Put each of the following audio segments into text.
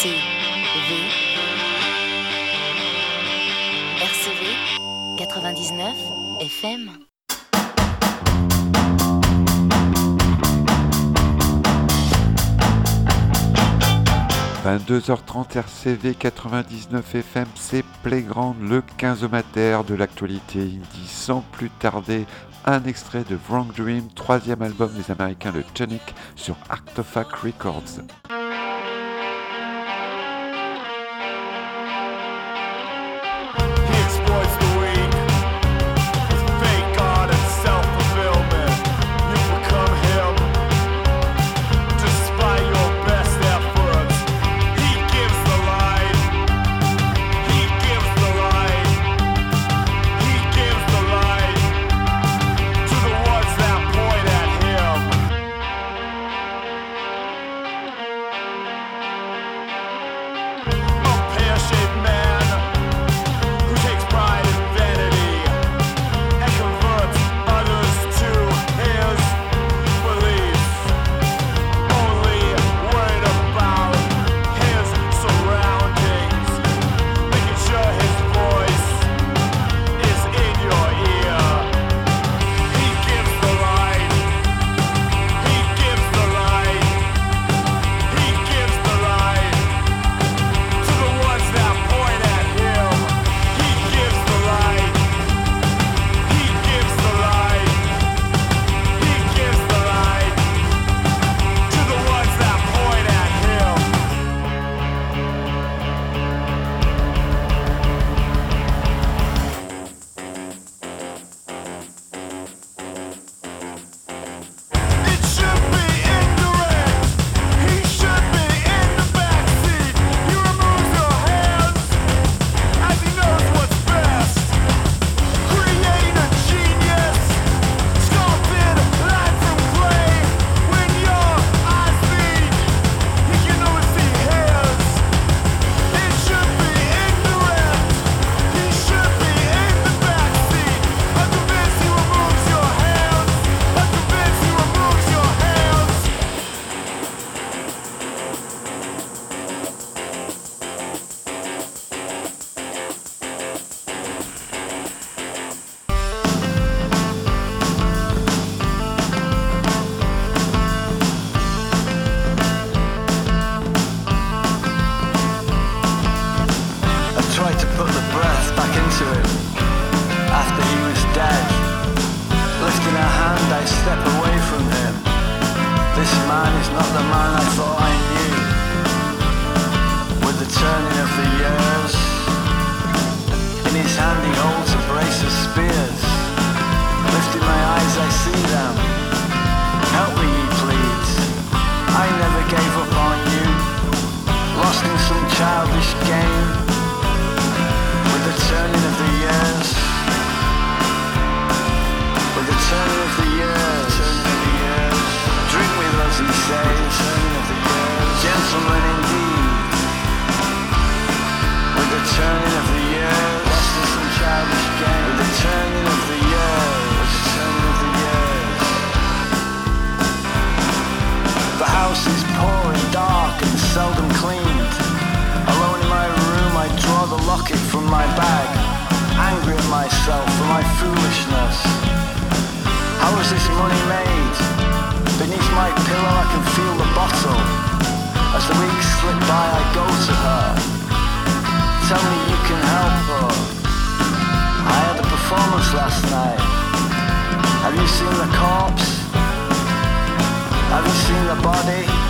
RCV. RCV 99 FM. 22h30 RCV 99 FM, c'est Playground, le 15 mater de l'actualité indie. Sans plus tarder, un extrait de Wrong Dream, troisième album des Américains de Tonic sur Artefact Records. put the breath back into him after he was dead. Lifting a hand, I step away from him. This man is not the man I thought I knew. With the turning of the years, in his hand he holds a brace of spears. Lifting my eyes, I see them. Help me, he pleads. I never gave up on you. Lost in some childish game. With the turning of the years. With the turning of the years. Drink with us, Gentlemen indeed. With the turning of the years. With the turning of the years. The house is poor and dark and seldom cleaned. Alone in my room, I draw the locket from my bag, angry at myself for my foolishness. How was this money made? Beneath my pillow, I can feel the bottle. As the weeks slip by, I go to her. Tell me you can help her. I had a performance last night. Have you seen the corpse? Have you seen the body?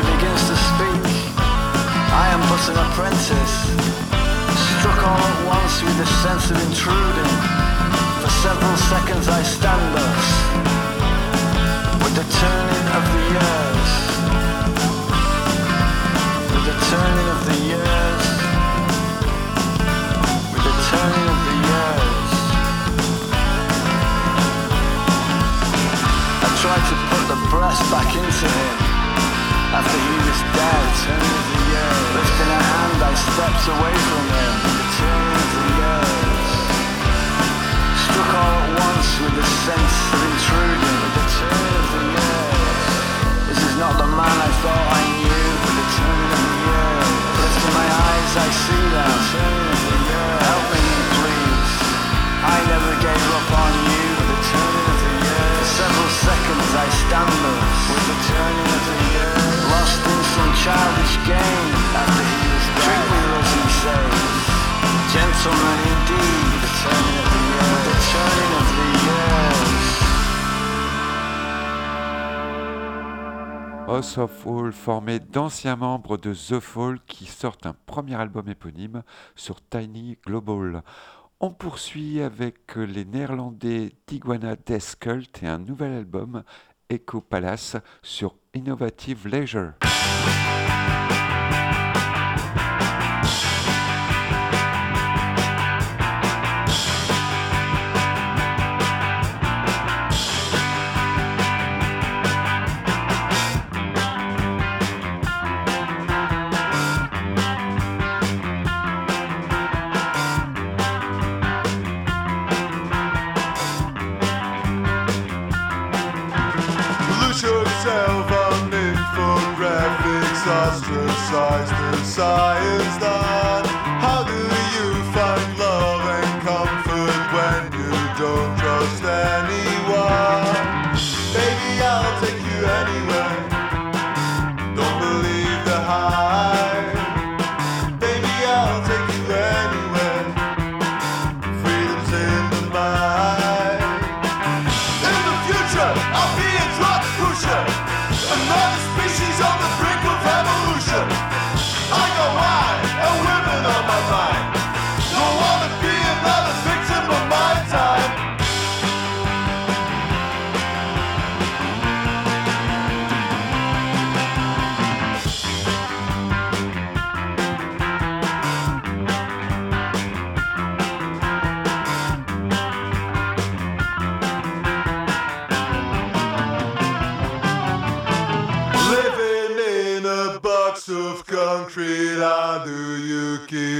she begins to speak. I am but an apprentice, struck all at once with a sense of intruding. For several seconds I stand thus, with the turning of the years. With the turning of the years. With the turning of the years. I try to put the breath back into him after he was dead turns of the years. Lifting a hand, I stepped away from him. The turns of years. Struck all at once with the sense of intruding. The turn of the years. This is not the man I thought I knew. The turn of the years. Lifting my eyes, I see them. Turn of the years Help me, please. I never gave up on you. Of years. The formé d'anciens membres de The Fall qui sortent un premier album éponyme sur Tiny Global. On poursuit avec les néerlandais d'Iguana Death Cult et un nouvel album, Echo Palace, sur Innovative Leisure.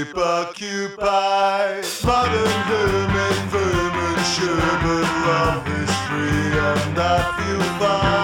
Keep occupied? Modern hermit vermin, sure, but love is free and I feel fine.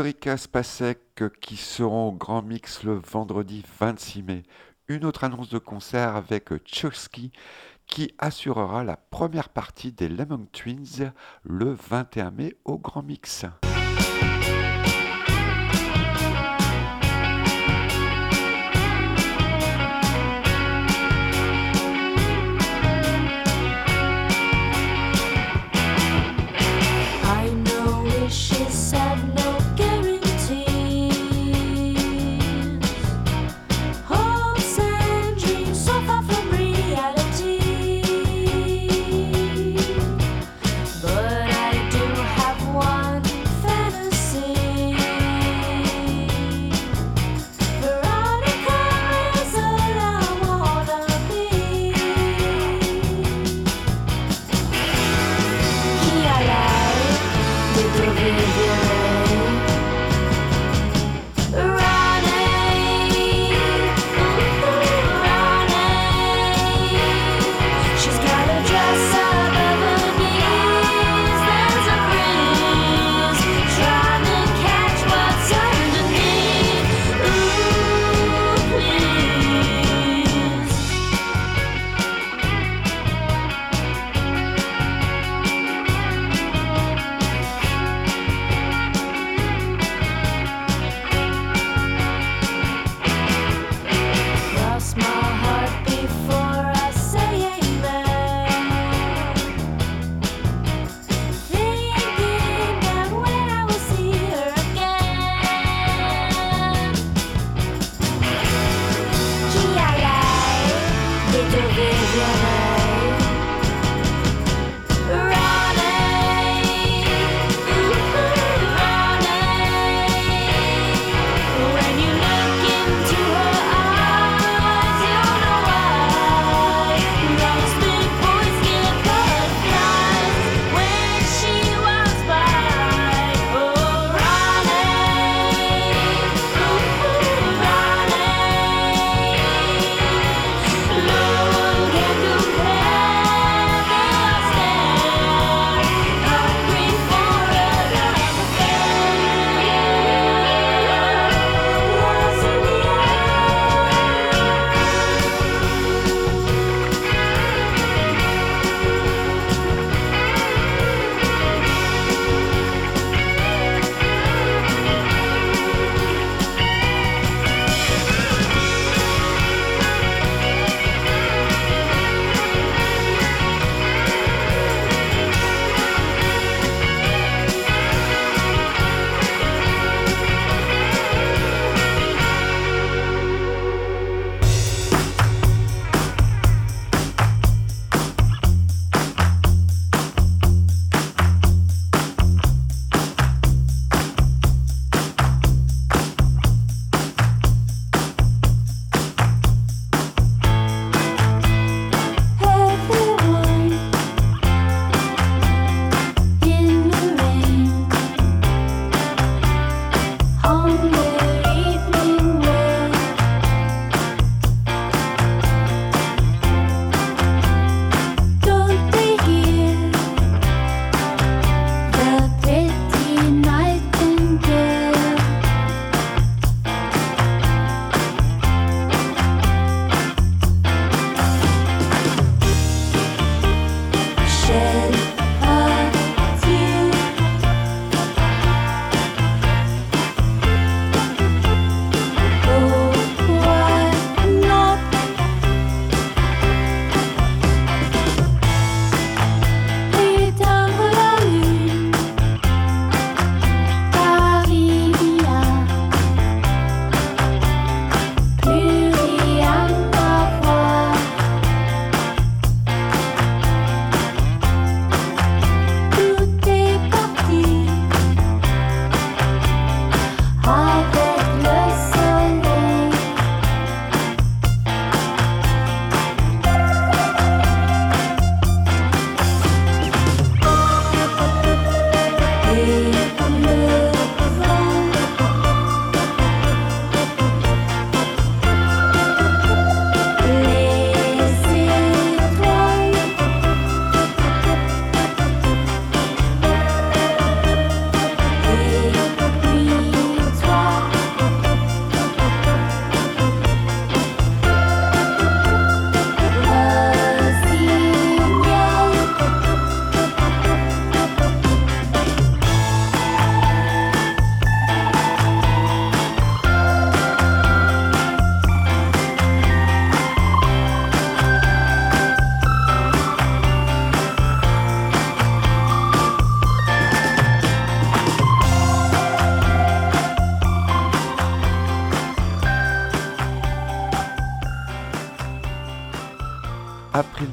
Ulrika Spasek qui seront au Grand Mix le vendredi 26 mai. Une autre annonce de concert avec Chursky qui assurera la première partie des Lemon Twins le 21 mai au Grand Mix.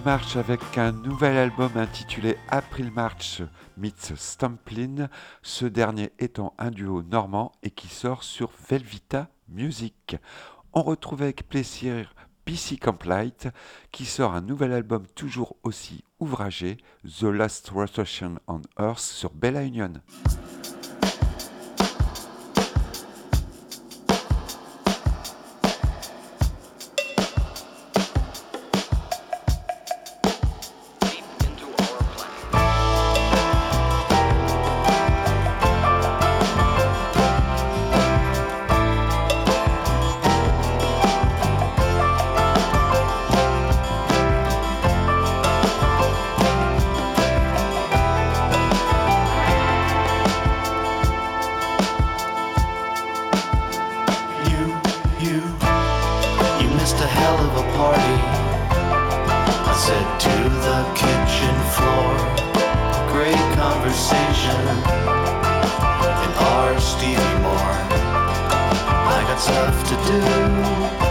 April March avec un nouvel album intitulé April March meets Stamplin, ce dernier étant un duo normand et qui sort sur Velvita Music. On retrouve avec plaisir PC Camplight qui sort un nouvel album toujours aussi ouvragé, The Last Rotation on Earth sur Bella Union. the kitchen floor. Great conversation in our Stevie Moore. I got stuff to do.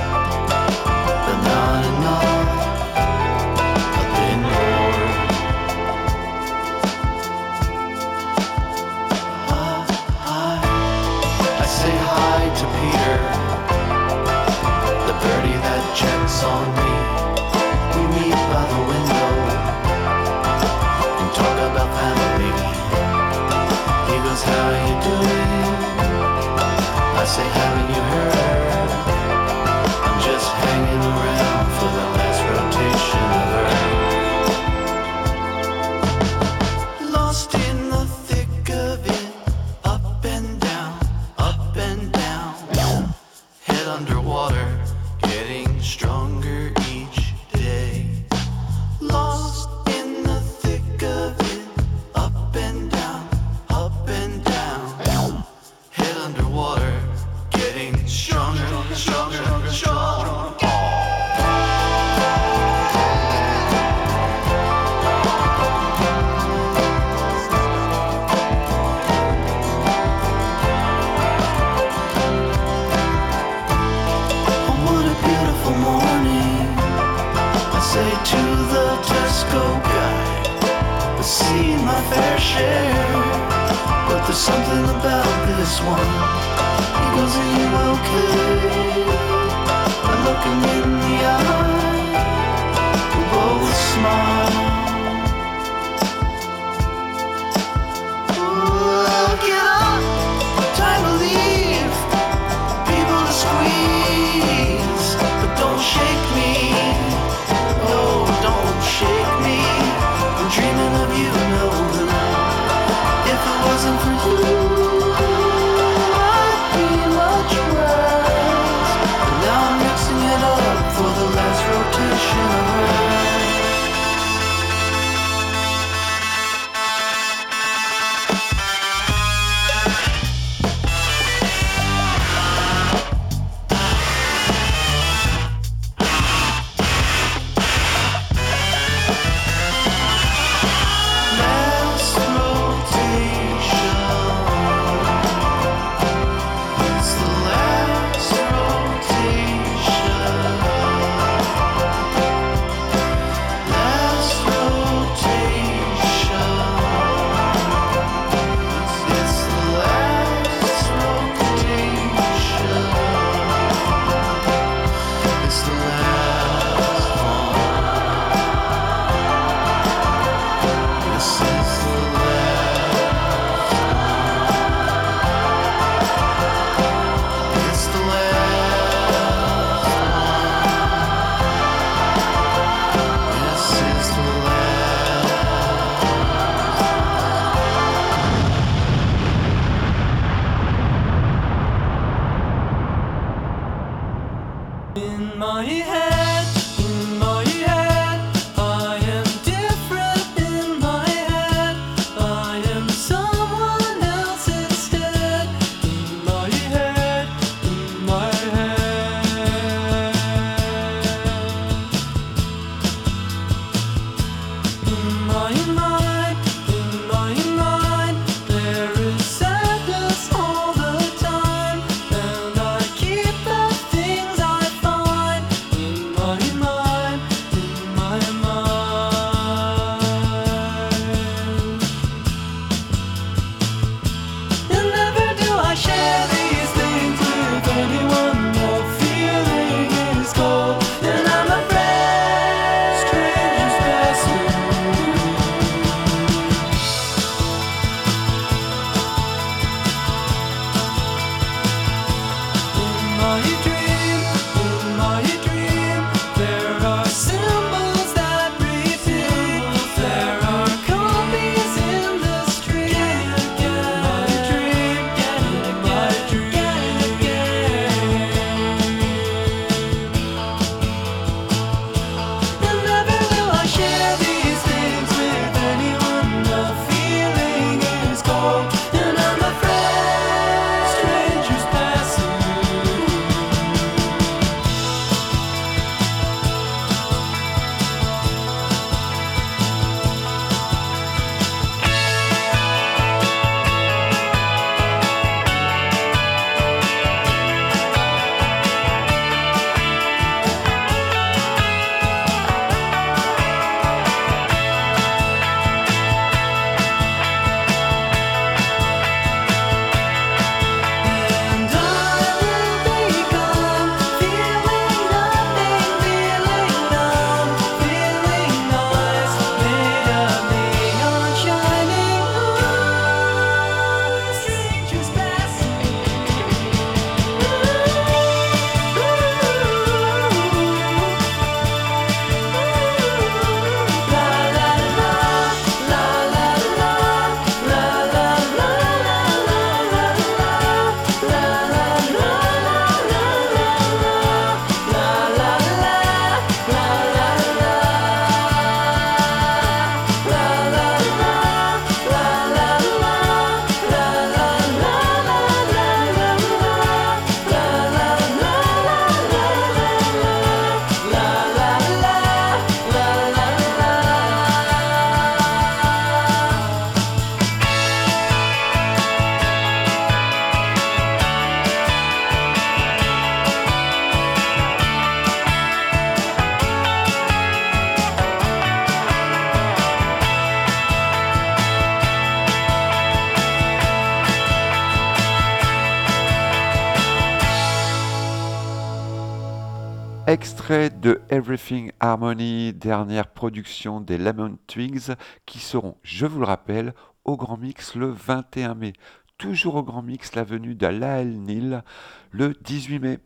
Everything Harmony, dernière production des Lemon Twigs, qui seront, je vous le rappelle, au Grand Mix le 21 mai. Toujours au Grand Mix, la venue d'Alael Nil le 18 mai.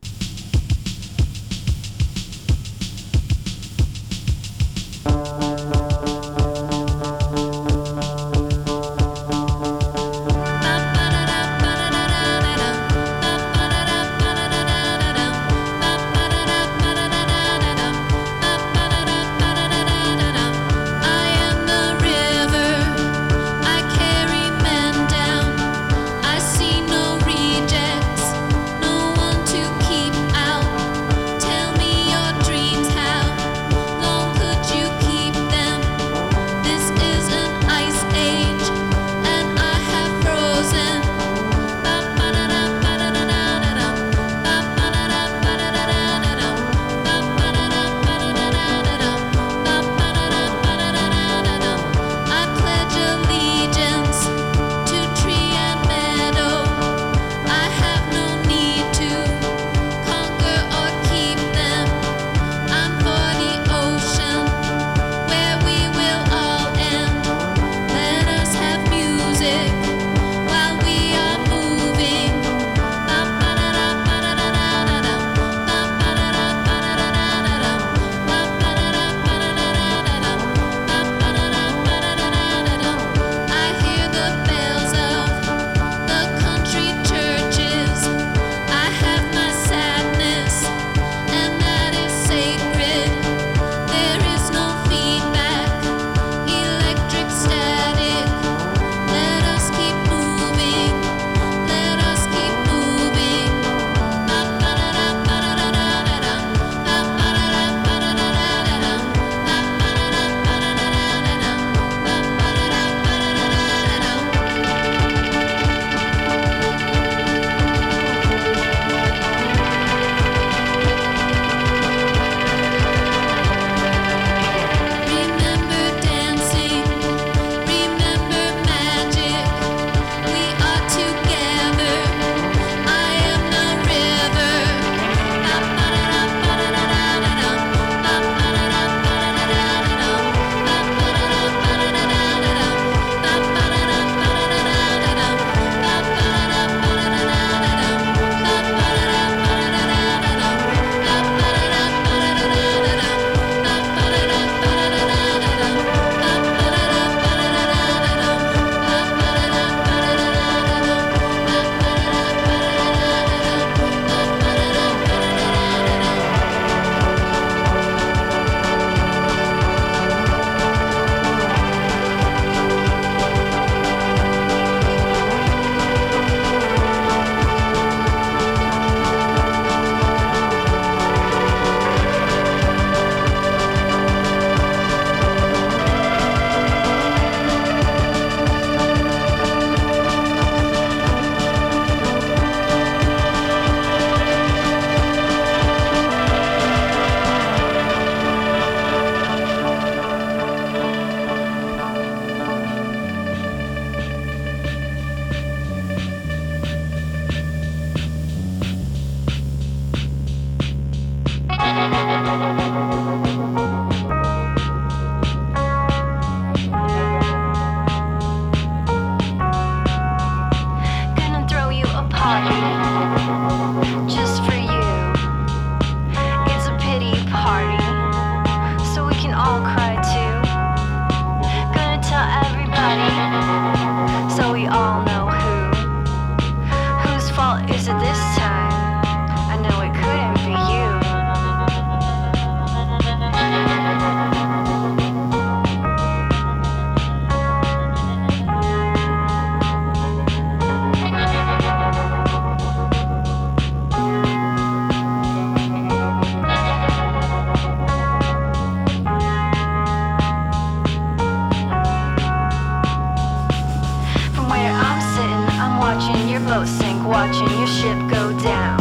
watching your boat sink, watching your ship go down.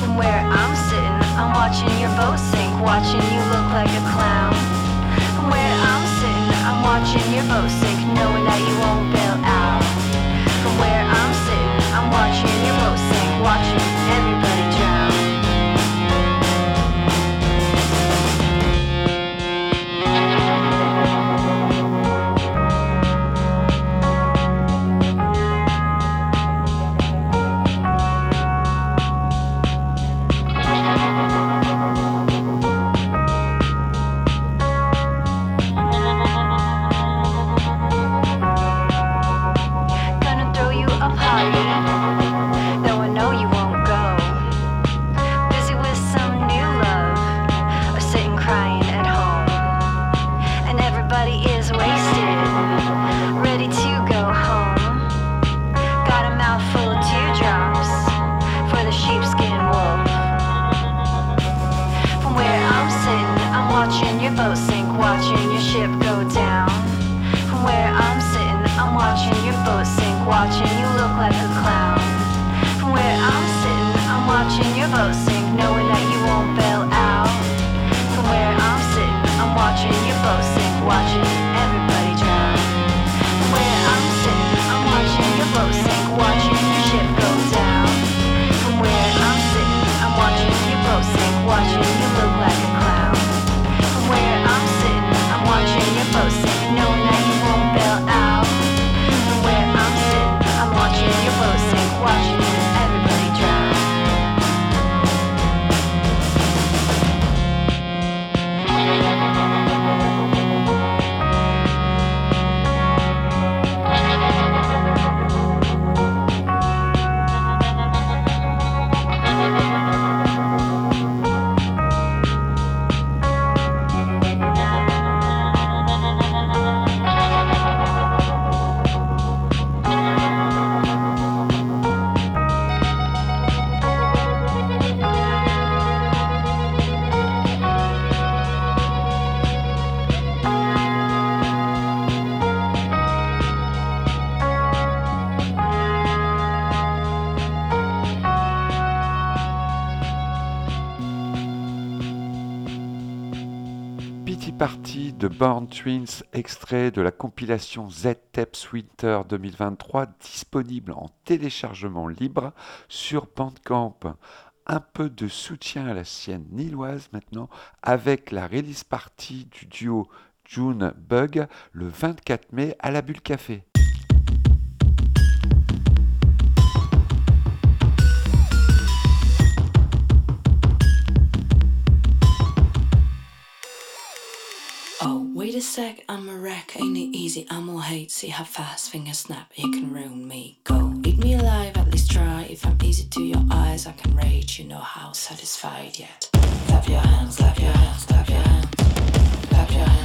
From where I'm sitting, I'm watching your boat sink, watching you look like a clown. From where I'm sitting, I'm watching your boat sink, knowing that you won't bail out. From where I'm sitting, I'm watching your boat sink, watching. de Born Twins, extrait de la compilation Z-Tapes Winter 2023, disponible en téléchargement libre sur Bandcamp. Un peu de soutien à la sienne niloise maintenant, avec la release party du duo June Bug le 24 mai à la Bulle Café. Sec, I'm a wreck, ain't it easy? I'm all hate, see how fast fingers snap, you can ruin me. Go, eat me alive, at least try. If I'm easy to your eyes, I can rage, you know how satisfied yet. Clap your hands, clap your hands, clap your hands, clap your hands.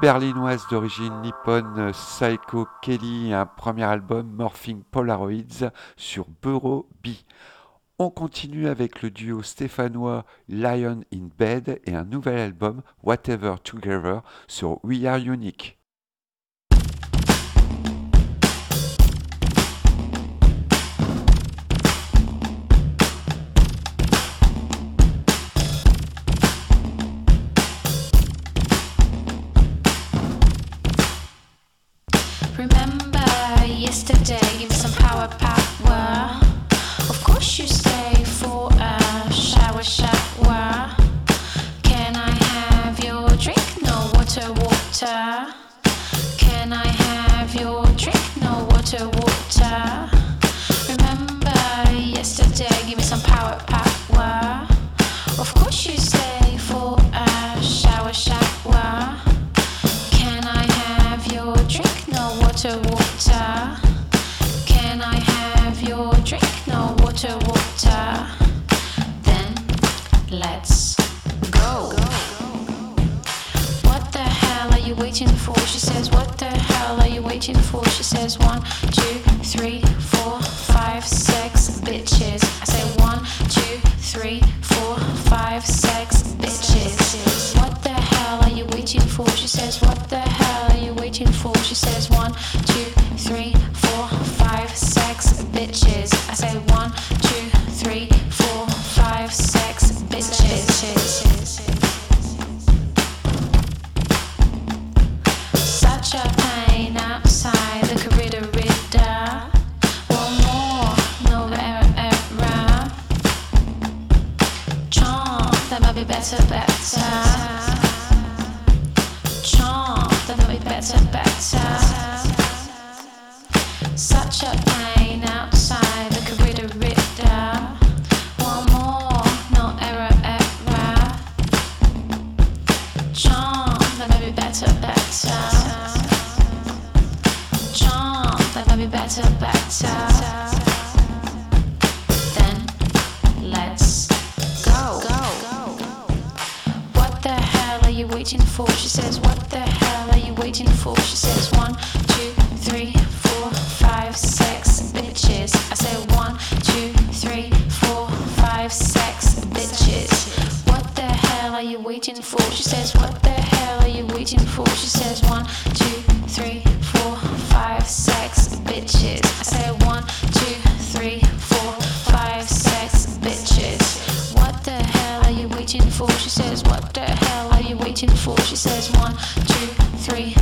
Berlinoise d'origine nippone Saiko Kelly, un premier album Morphing Polaroids sur Bureau B. On continue avec le duo stéphanois Lion in Bed et un nouvel album Whatever Together sur We Are Unique. waiting for? She says, one, two, three.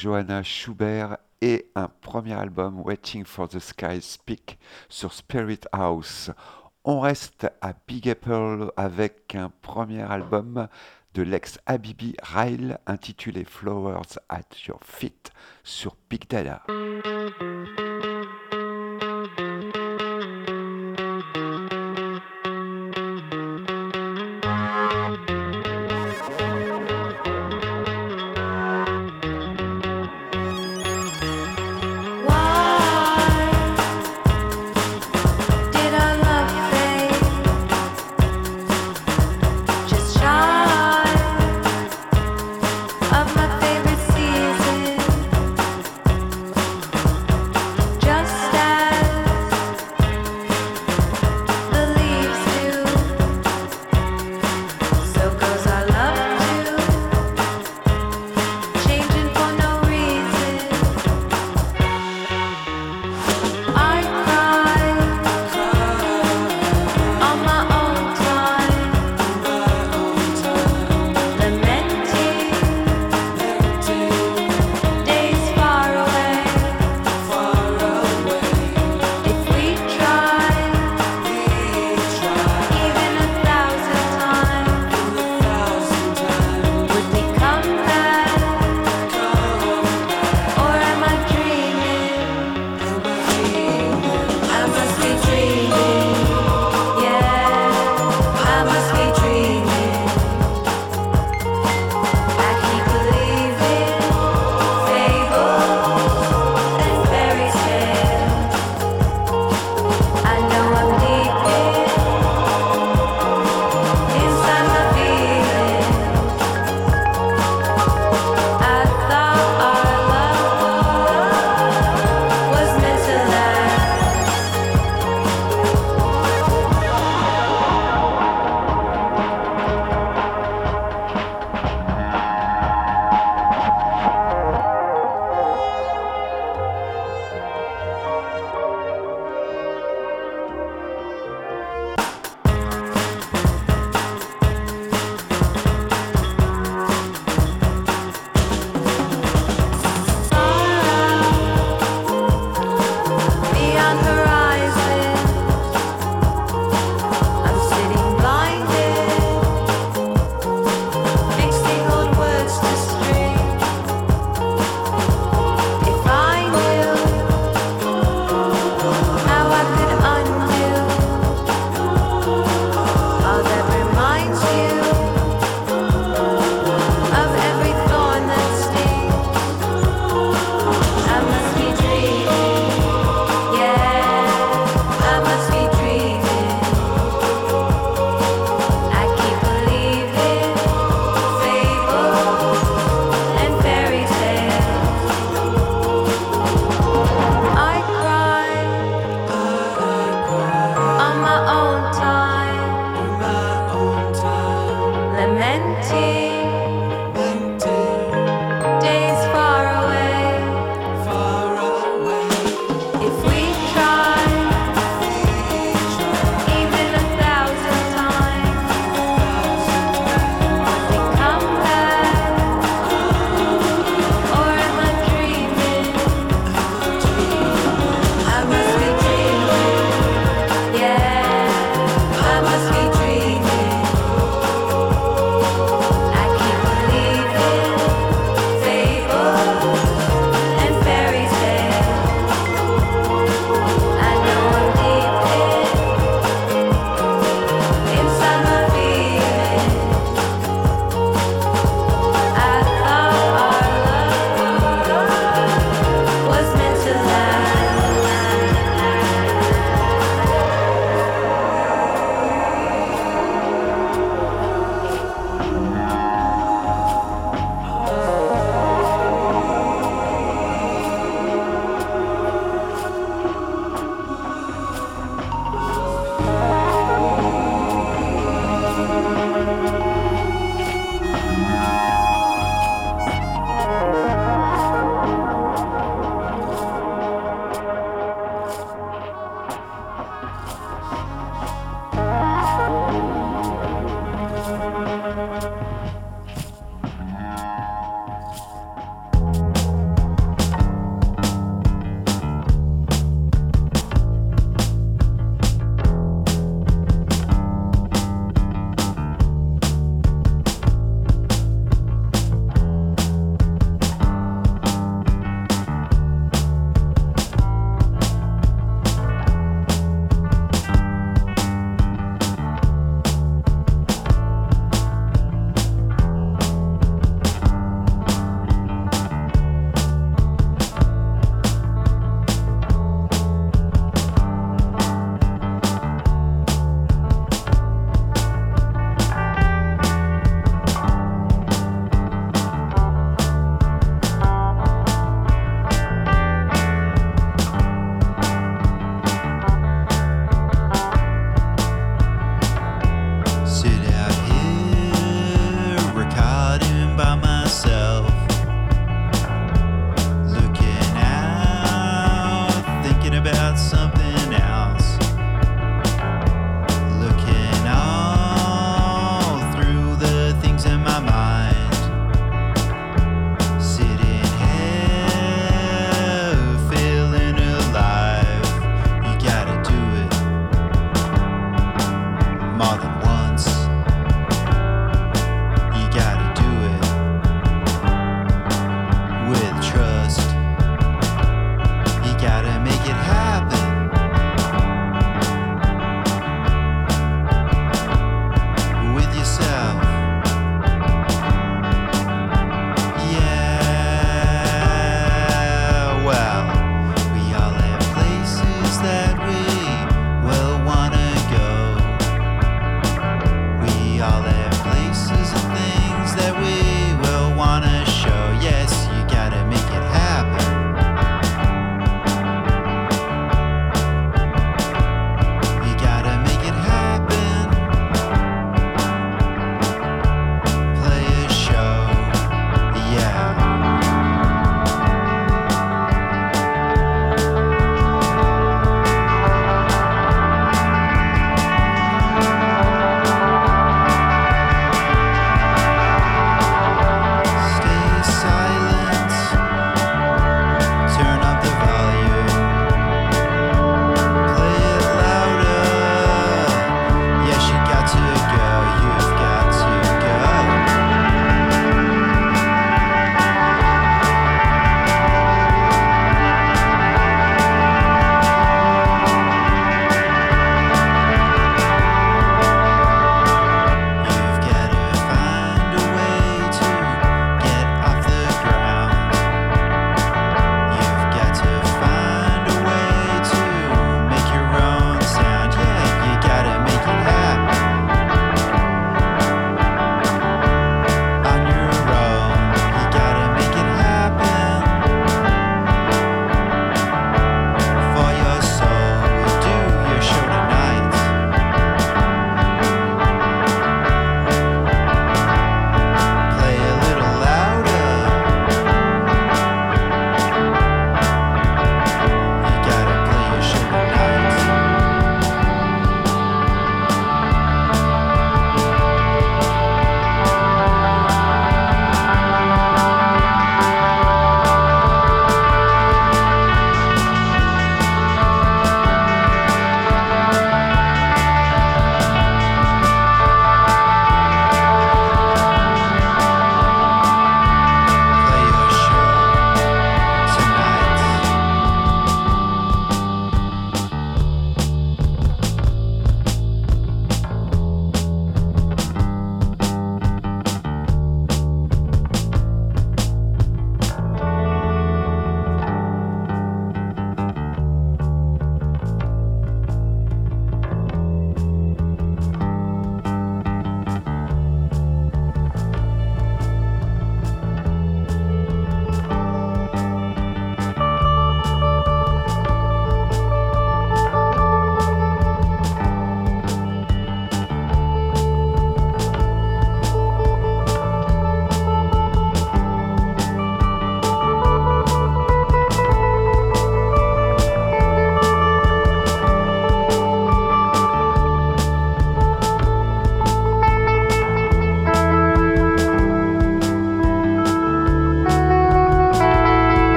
Johanna Schubert et un premier album Waiting for the Sky Speak sur Spirit House. On reste à Big Apple avec un premier album de l'ex Habibi Ryle intitulé Flowers at Your Feet sur Big Dada.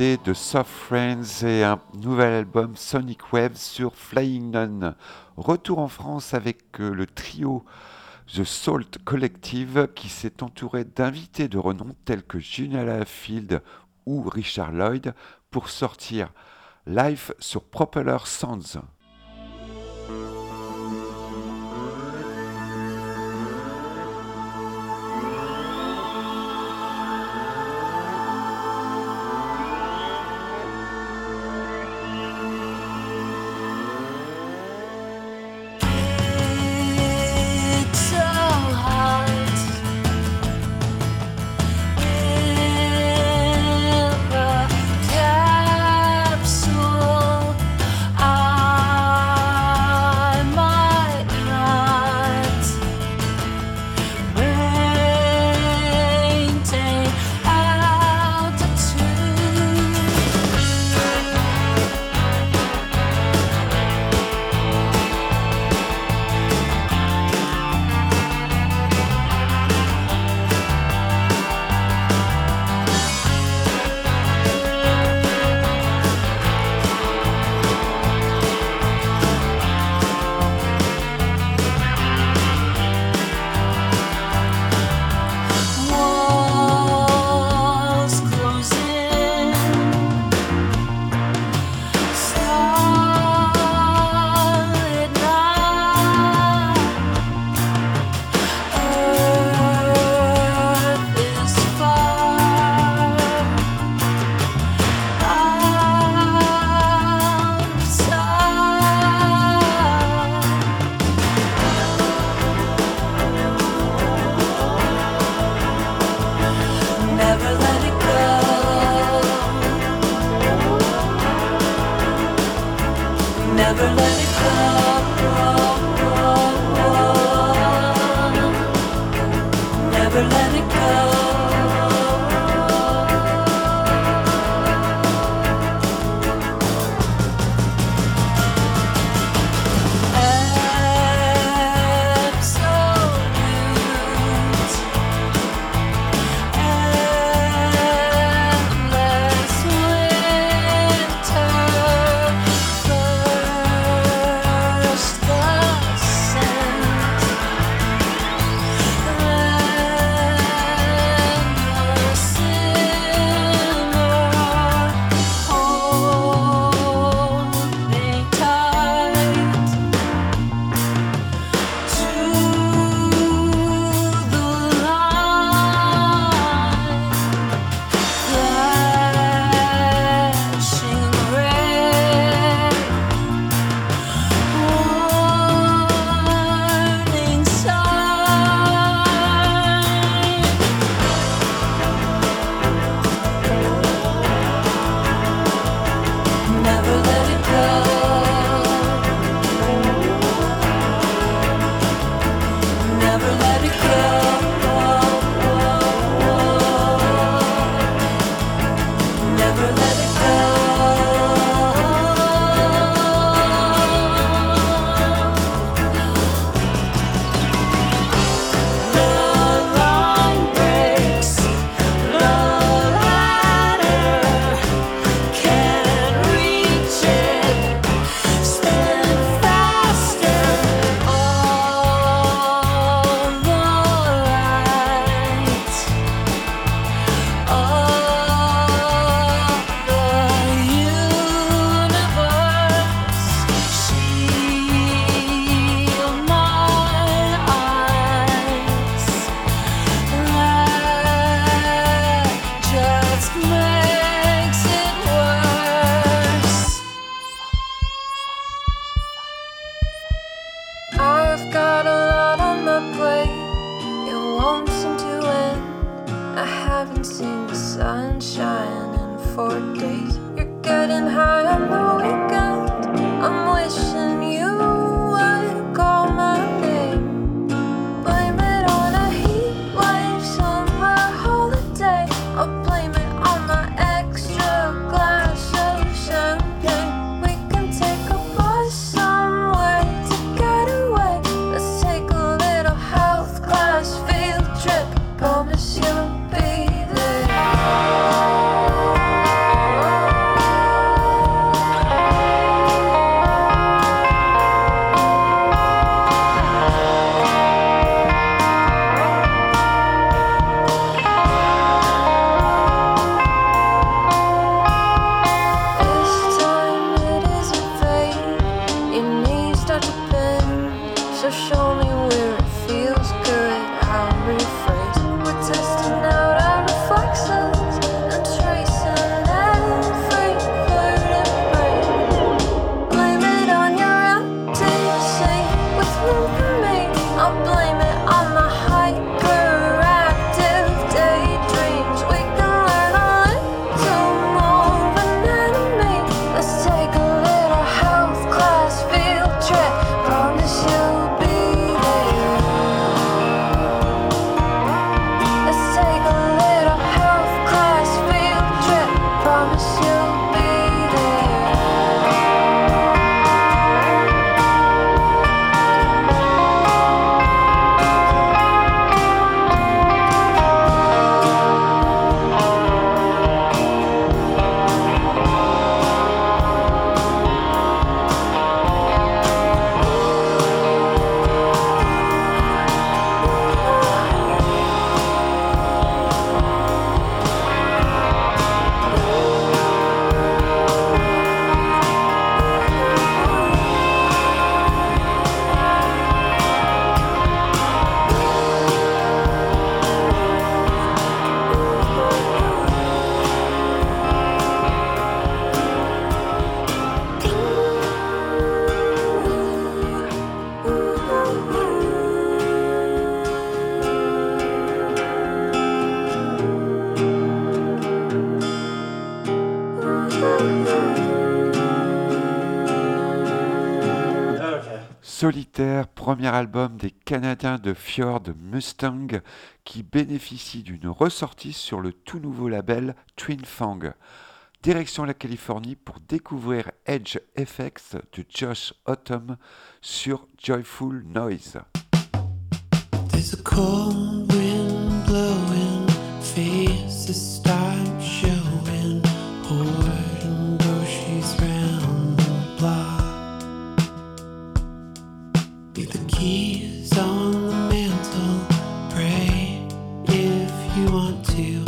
De Soft Friends et un nouvel album Sonic Web sur Flying Nun. Retour en France avec euh, le trio The Salt Collective qui s'est entouré d'invités de renom tels que Julia Field ou Richard Lloyd pour sortir Live sur Propeller Sounds. de Fjord Mustang qui bénéficie d'une ressortie sur le tout nouveau label Twin Fang. Direction la Californie pour découvrir Edge FX de Josh Autumn sur Joyful Noise. you want to.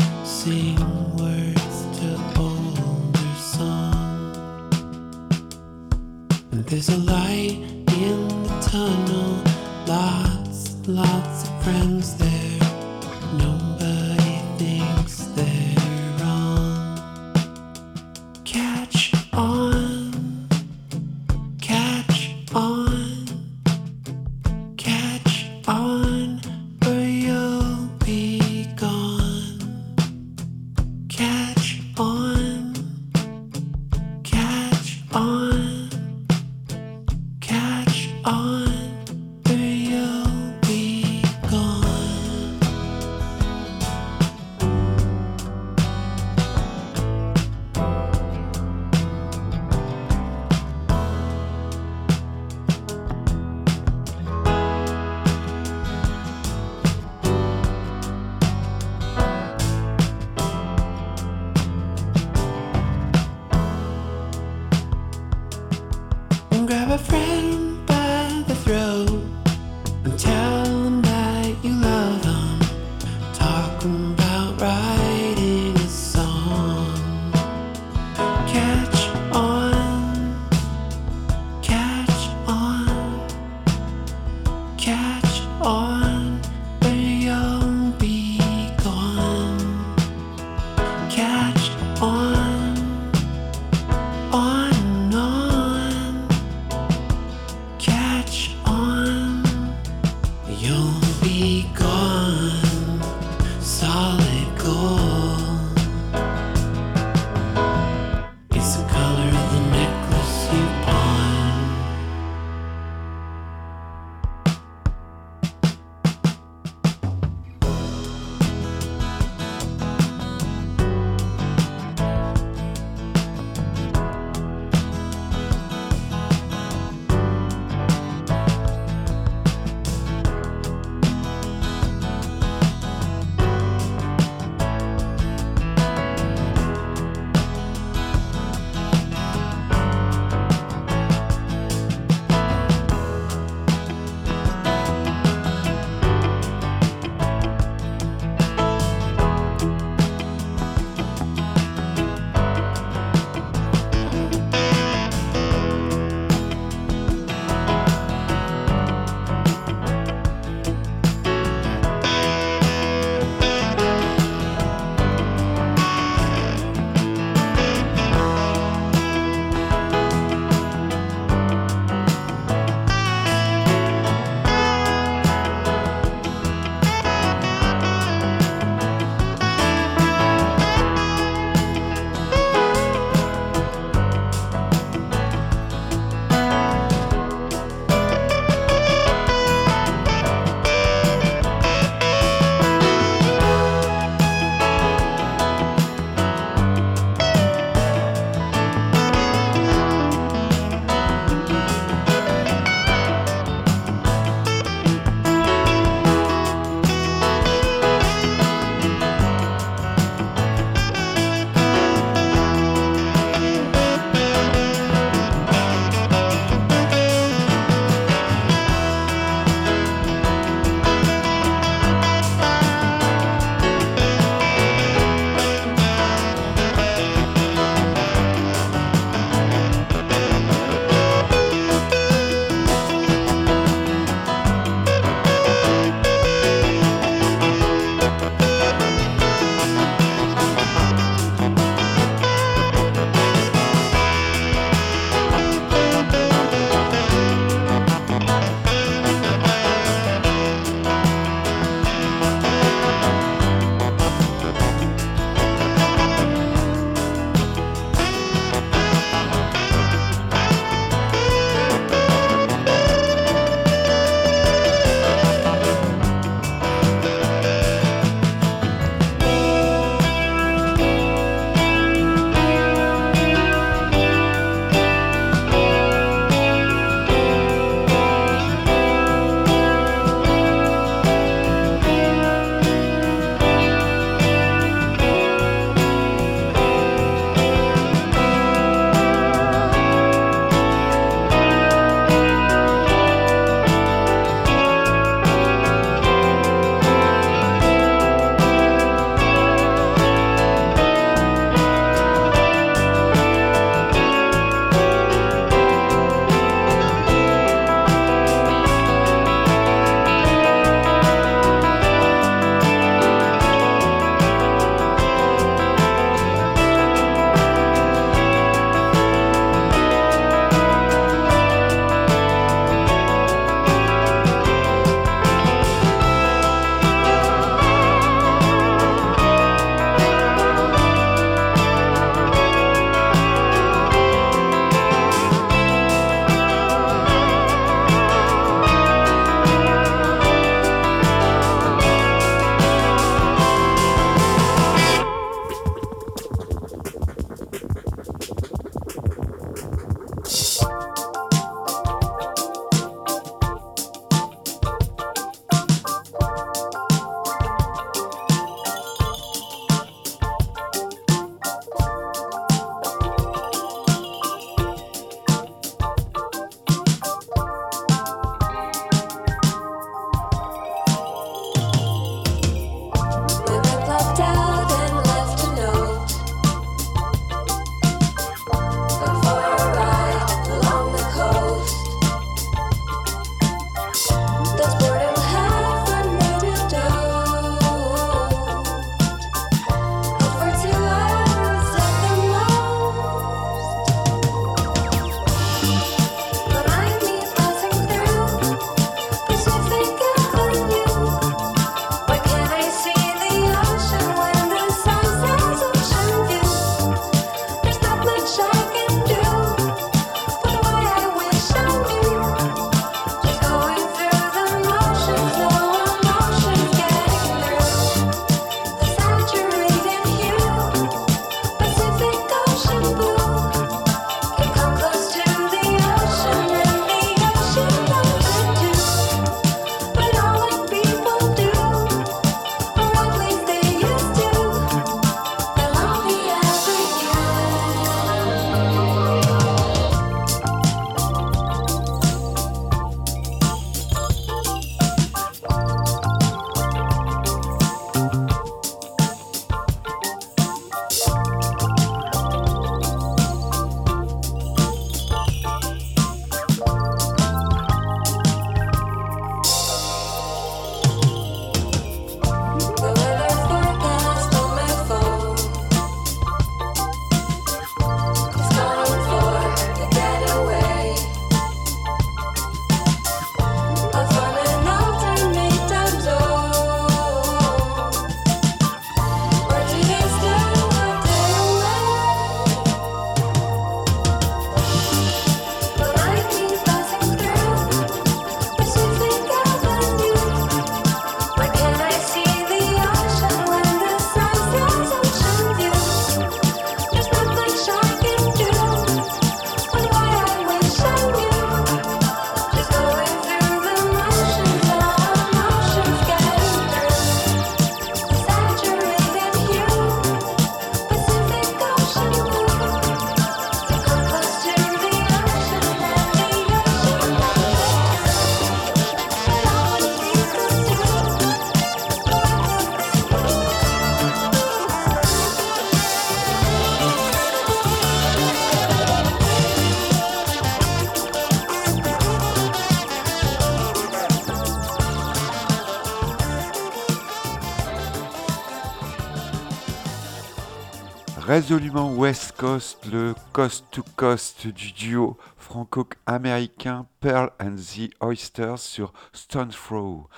résolument West Coast, le coast to coast du duo franco-américain Pearl and the Oysters sur Stone Throw.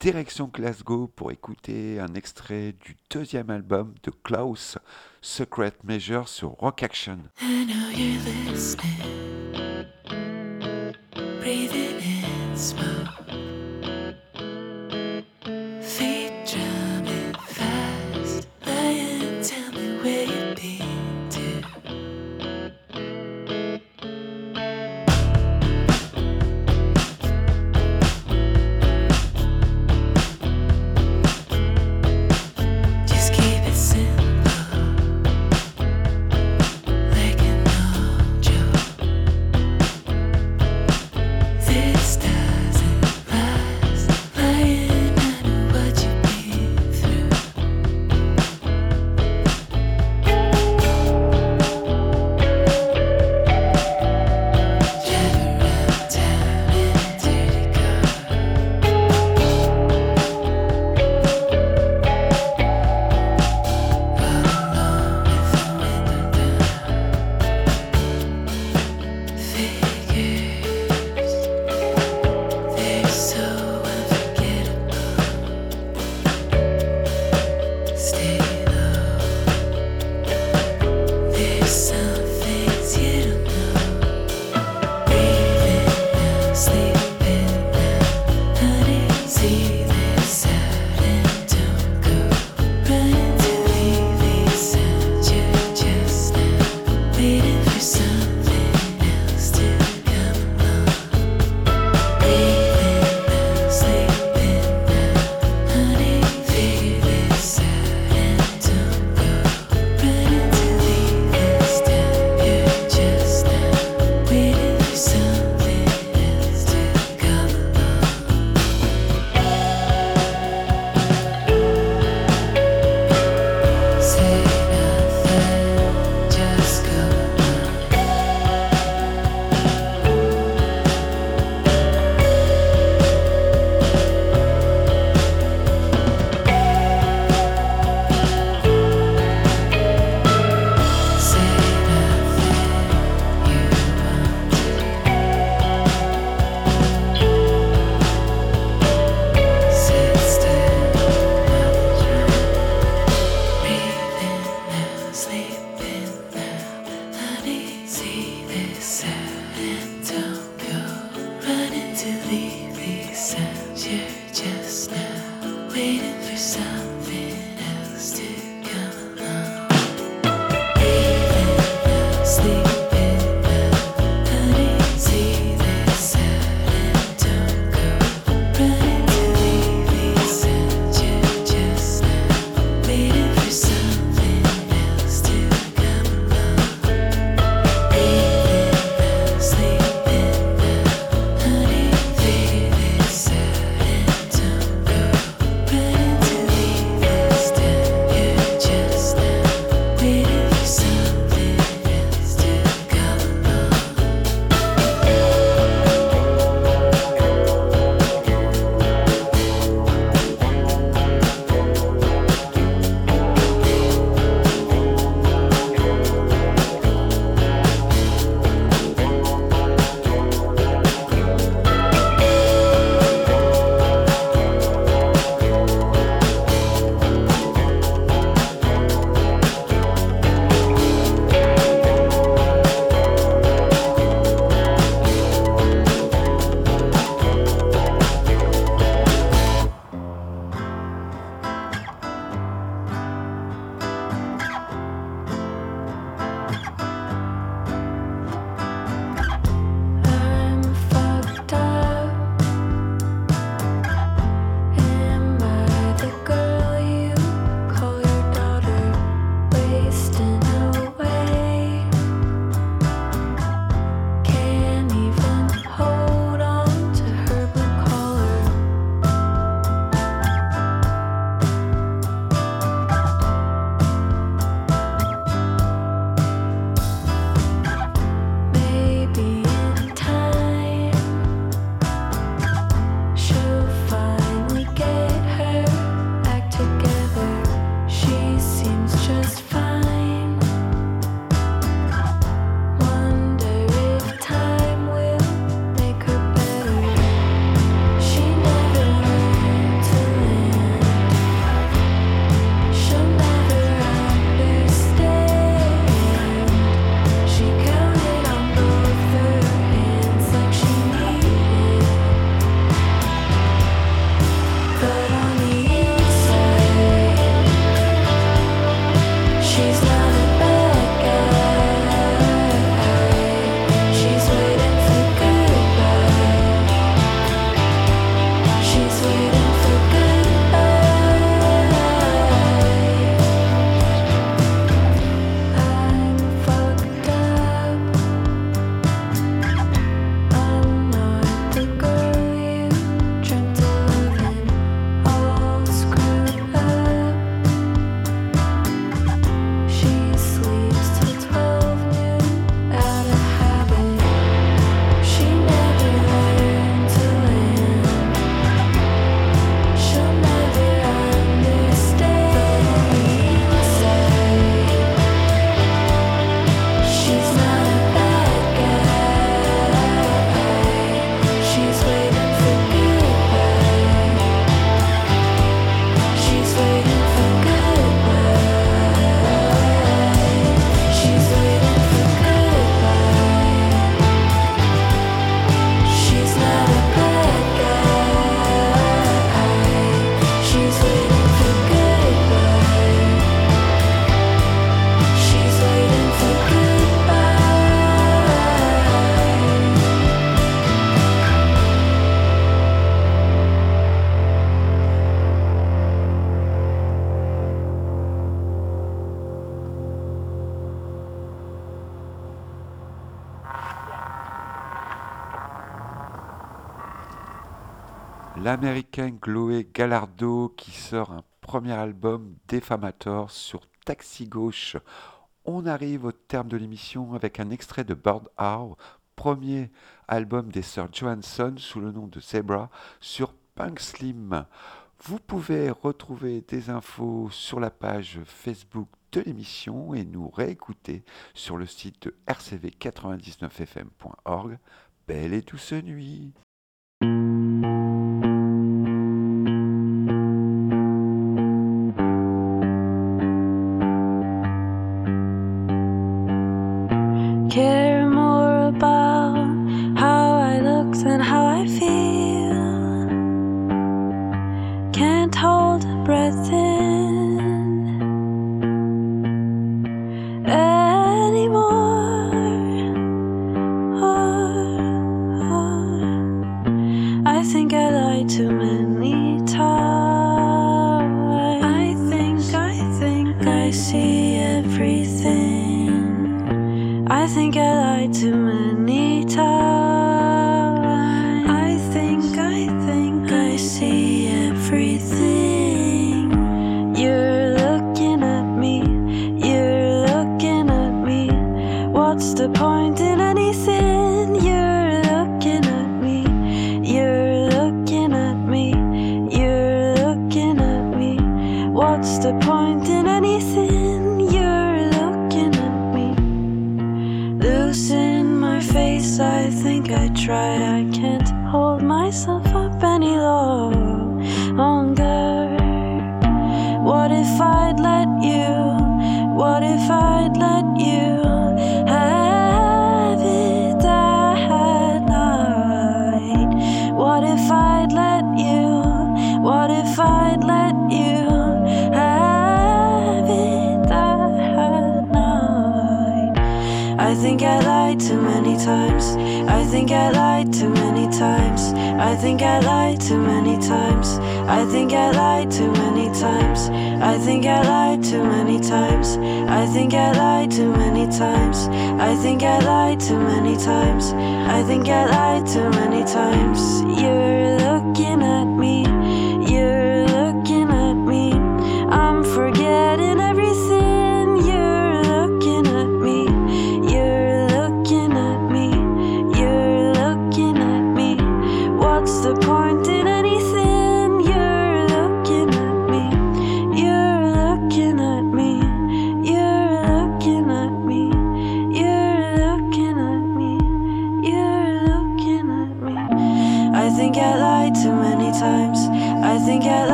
Direction Glasgow pour écouter un extrait du deuxième album de Klaus, Secret Measure sur Rock Action. l'américain Chloé Gallardo qui sort un premier album Défamator sur Taxi Gauche. On arrive au terme de l'émission avec un extrait de Bird Hour, premier album des sœurs Johansson sous le nom de Zebra sur Punk Slim. Vous pouvez retrouver des infos sur la page Facebook de l'émission et nous réécouter sur le site de rcv99fm.org. Belle et douce nuit I feel. Can't hold a breath in.